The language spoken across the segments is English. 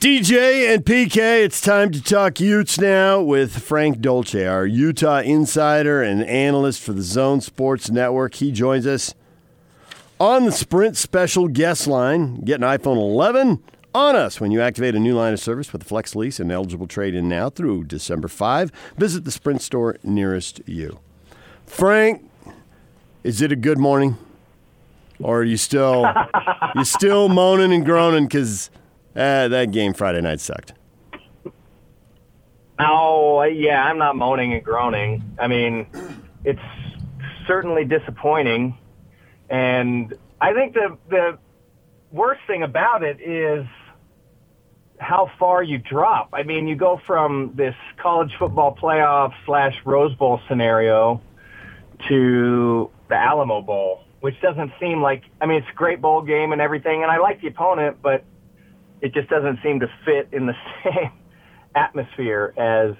DJ and PK, it's time to talk Utes now with Frank Dolce, our Utah insider and analyst for the Zone Sports Network. He joins us on the Sprint special guest line. Get an iPhone 11 on us when you activate a new line of service with a Flex lease and eligible trade in now through December 5. Visit the Sprint store nearest you. Frank, is it a good morning? Or are you still you still moaning and groaning because uh, that game Friday night sucked. Oh, yeah, I'm not moaning and groaning. I mean, it's certainly disappointing. And I think the, the worst thing about it is how far you drop. I mean, you go from this college football playoff slash Rose Bowl scenario to the Alamo Bowl, which doesn't seem like, I mean, it's a great bowl game and everything, and I like the opponent, but it just doesn't seem to fit in the same atmosphere as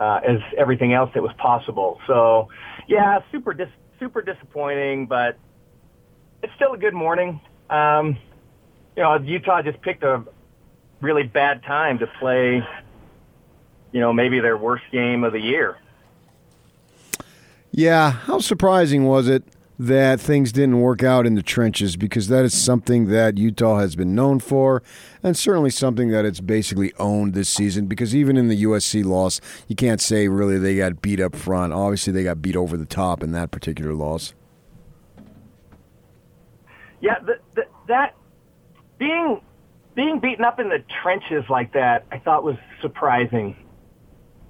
uh, as everything else that was possible. So, yeah, super dis- super disappointing, but it's still a good morning. Um, you know, Utah just picked a really bad time to play. You know, maybe their worst game of the year. Yeah, how surprising was it that things didn't work out in the trenches because that is something that Utah has been known for and certainly something that it's basically owned this season because even in the USC loss, you can't say really they got beat up front. Obviously, they got beat over the top in that particular loss. Yeah, the, the, that being being beaten up in the trenches like that, I thought was surprising.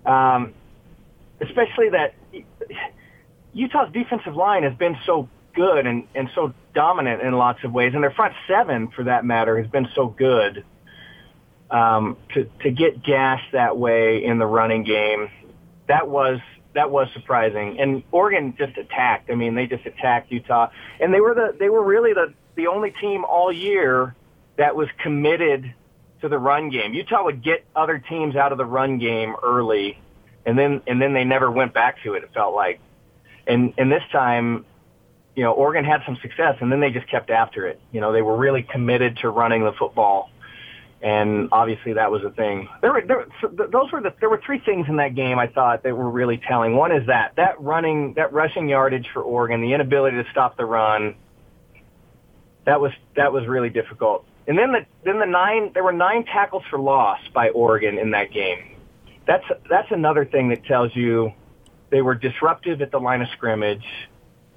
Um, especially that Utah's defensive line has been so good and, and so dominant in lots of ways, and their front seven, for that matter, has been so good. Um, to to get gashed that way in the running game, that was that was surprising. And Oregon just attacked. I mean, they just attacked Utah, and they were the they were really the the only team all year that was committed to the run game. Utah would get other teams out of the run game early, and then and then they never went back to it. It felt like and and this time, you know, Oregon had some success, and then they just kept after it. You know, they were really committed to running the football, and obviously that was a thing. There were there, so those were the there were three things in that game I thought that were really telling. One is that that running that rushing yardage for Oregon, the inability to stop the run. That was that was really difficult. And then the then the nine there were nine tackles for loss by Oregon in that game. That's that's another thing that tells you they were disruptive at the line of scrimmage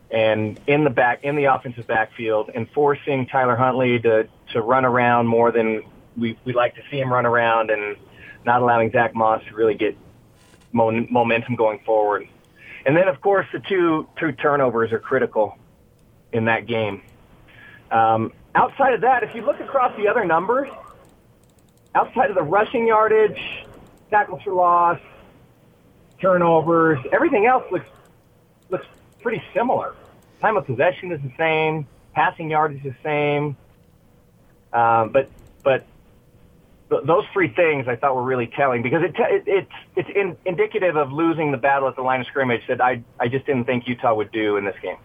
and in the back in the offensive backfield and forcing Tyler Huntley to to run around more than we we like to see him run around and not allowing Zach Moss to really get momentum going forward. And then of course the two two turnovers are critical in that game. Um, outside of that, if you look across the other numbers, outside of the rushing yardage, tackles for loss, turnovers. Everything else looks looks pretty similar. Time of possession is the same. Passing yardage is the same. Um, but but th- those three things I thought were really telling because it, it it's it's in, indicative of losing the battle at the line of scrimmage that I I just didn't think Utah would do in this game.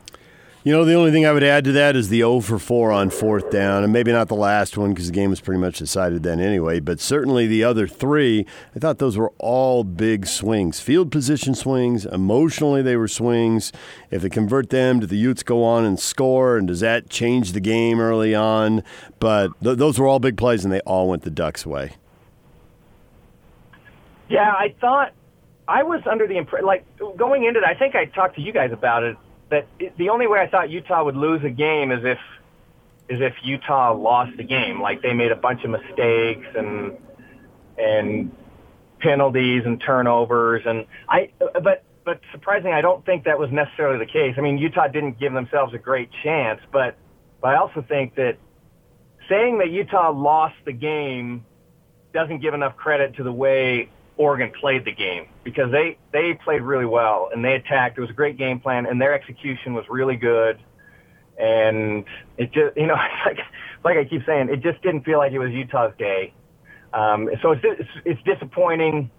You know, the only thing I would add to that is the 0 for 4 on fourth down, and maybe not the last one because the game was pretty much decided then anyway, but certainly the other three, I thought those were all big swings. Field position swings, emotionally, they were swings. If they convert them, do the Utes go on and score, and does that change the game early on? But th- those were all big plays, and they all went the Ducks' way. Yeah, I thought I was under the impression, like going into it, I think I talked to you guys about it that the only way I thought Utah would lose a game is if is if Utah lost the game. Like they made a bunch of mistakes and and penalties and turnovers and I but but surprisingly I don't think that was necessarily the case. I mean Utah didn't give themselves a great chance, but but I also think that saying that Utah lost the game doesn't give enough credit to the way Oregon played the game because they they played really well and they attacked. It was a great game plan and their execution was really good. And it just you know like like I keep saying, it just didn't feel like it was Utah's day. Um, so it's, it's it's disappointing.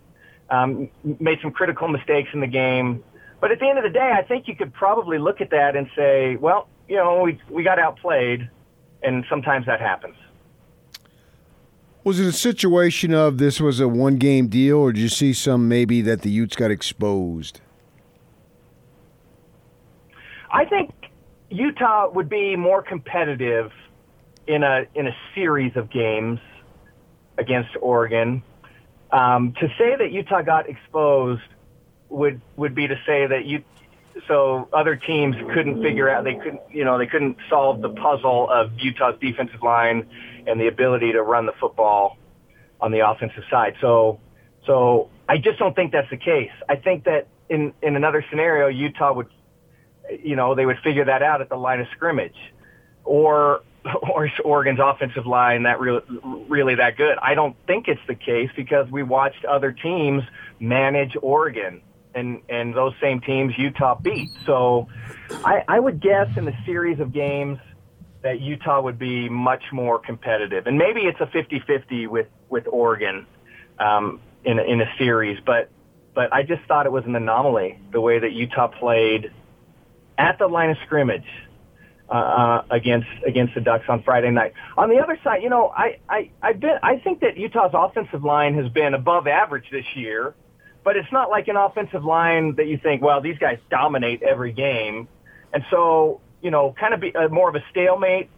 Um, made some critical mistakes in the game, but at the end of the day, I think you could probably look at that and say, well, you know, we we got outplayed, and sometimes that happens. Was it a situation of this was a one game deal, or did you see some maybe that the Utes got exposed? I think Utah would be more competitive in a in a series of games against Oregon. Um, to say that Utah got exposed would would be to say that you so other teams couldn't figure out they couldn't you know they couldn't solve the puzzle of Utah's defensive line and the ability to run the football on the offensive side. So so I just don't think that's the case. I think that in in another scenario Utah would you know they would figure that out at the line of scrimmage or or Oregon's offensive line that really really that good. I don't think it's the case because we watched other teams manage Oregon and and those same teams Utah beat. So I, I would guess in the series of games that Utah would be much more competitive, and maybe it's a 50-50 with with Oregon um, in in a series. But but I just thought it was an anomaly the way that Utah played at the line of scrimmage. Uh, uh, against against the Ducks on Friday night. On the other side, you know, I I I've been I think that Utah's offensive line has been above average this year, but it's not like an offensive line that you think, well, these guys dominate every game, and so you know, kind of be uh, more of a stalemate.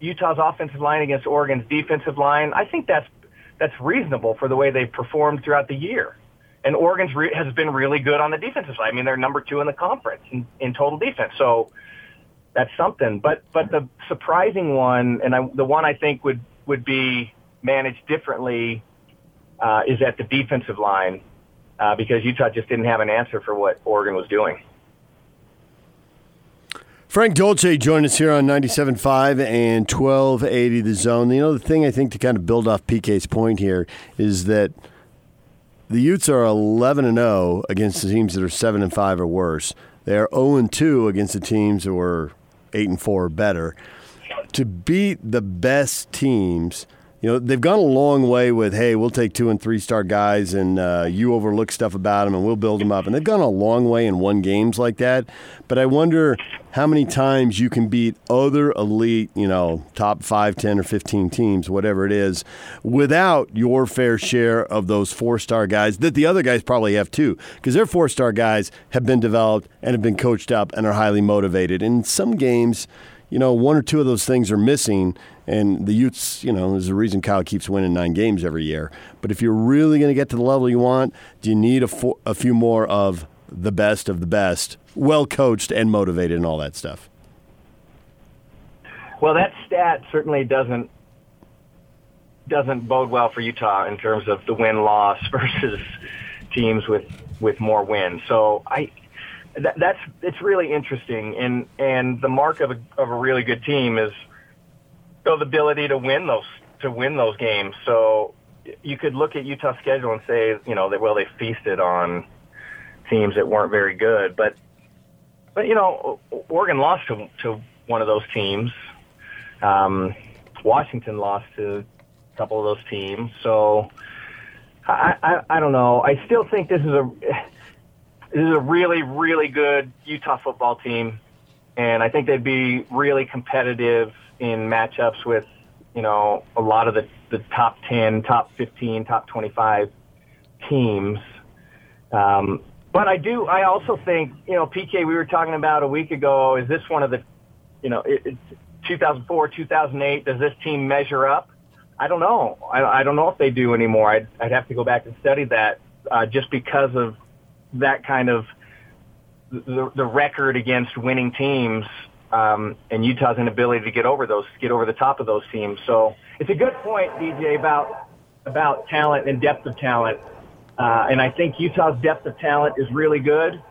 Utah's offensive line against Oregon's defensive line. I think that's that's reasonable for the way they've performed throughout the year. And Oregon's re- has been really good on the defensive side. I mean, they're number two in the conference in, in total defense. So that's something. But but the surprising one, and I, the one I think would would be managed differently, uh, is at the defensive line uh, because Utah just didn't have an answer for what Oregon was doing. Frank Dolce joined us here on 97.5 and 1280 The Zone. You know, the thing I think to kind of build off PK's point here is that the Utes are 11 and 0 against the teams that are 7 and 5 or worse. They are 0 and 2 against the teams that were 8 and 4 or better. To beat the best teams – you know, they've gone a long way with, hey, we'll take two and three star guys and uh, you overlook stuff about them and we'll build them up. And they've gone a long way in won games like that. But I wonder how many times you can beat other elite, you know, top 5, 10, or 15 teams, whatever it is, without your fair share of those four star guys that the other guys probably have too. Because their four star guys have been developed and have been coached up and are highly motivated. In some games, you know, one or two of those things are missing, and the Utes, you know, is the reason Kyle keeps winning nine games every year. But if you're really going to get to the level you want, do you need a, fo- a few more of the best of the best, well coached and motivated, and all that stuff? Well, that stat certainly doesn't doesn't bode well for Utah in terms of the win loss versus teams with with more wins. So I that, that's it's really interesting, and and the mark of a of a really good team is the ability to win those to win those games. So you could look at Utah's schedule and say, you know, that well they feasted on teams that weren't very good, but but you know, Oregon lost to to one of those teams. Um, Washington lost to a couple of those teams, so I, I I don't know. I still think this is a this is a really, really good Utah football team, and I think they'd be really competitive in matchups with, you know, a lot of the, the top 10, top 15, top 25 teams. Um, but I do, I also think, you know, PK, we were talking about a week ago, is this one of the, you know, it, it's 2004, 2008, does this team measure up? I don't know. I, I don't know if they do anymore. I'd, I'd have to go back and study that uh, just because of that kind of the, the record against winning teams um, and Utah's inability to get over those, get over the top of those teams. So it's a good point, DJ, about about talent and depth of talent. Uh, and I think Utah's depth of talent is really good,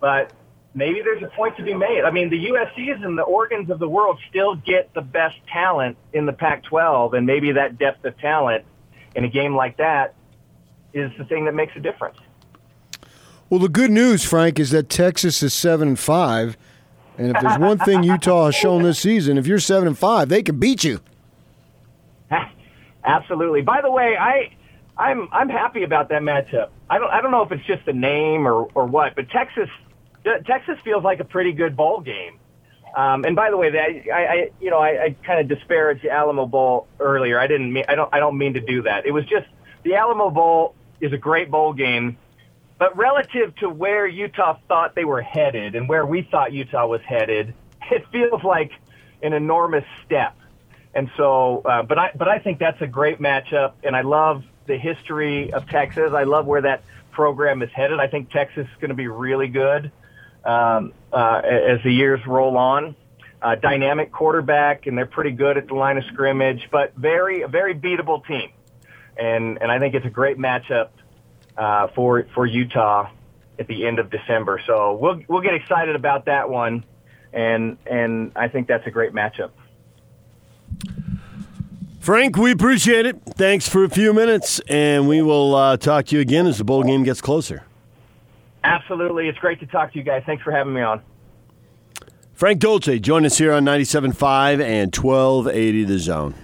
but maybe there's a point to be made. I mean, the USC's and the Oregons of the world still get the best talent in the Pac-12, and maybe that depth of talent in a game like that is the thing that makes a difference. Well, the good news, Frank, is that Texas is seven and five, and if there's one thing Utah has shown this season, if you're seven and five, they can beat you. Absolutely. By the way, I I'm I'm happy about that matchup. I don't I don't know if it's just the name or or what, but Texas Texas feels like a pretty good bowl game. Um, and by the way, that I, I you know, I, I kind of disparaged the Alamo Bowl earlier. I didn't mean, I don't, I don't mean to do that. It was just the Alamo Bowl is a great bowl game, but relative to where Utah thought they were headed and where we thought Utah was headed, it feels like an enormous step. And so, uh, but I, but I think that's a great matchup, and I love the history of Texas. I love where that program is headed. I think Texas is going to be really good um, uh, as the years roll on. Uh, dynamic quarterback, and they're pretty good at the line of scrimmage, but very, a very beatable team. And and I think it's a great matchup uh, for for Utah at the end of December. So we'll we'll get excited about that one, and and I think that's a great matchup. Frank, we appreciate it. Thanks for a few minutes, and we will uh, talk to you again as the bowl game gets closer. Absolutely. It's great to talk to you guys. Thanks for having me on. Frank Dolce, join us here on 97.5 and 1280 The Zone.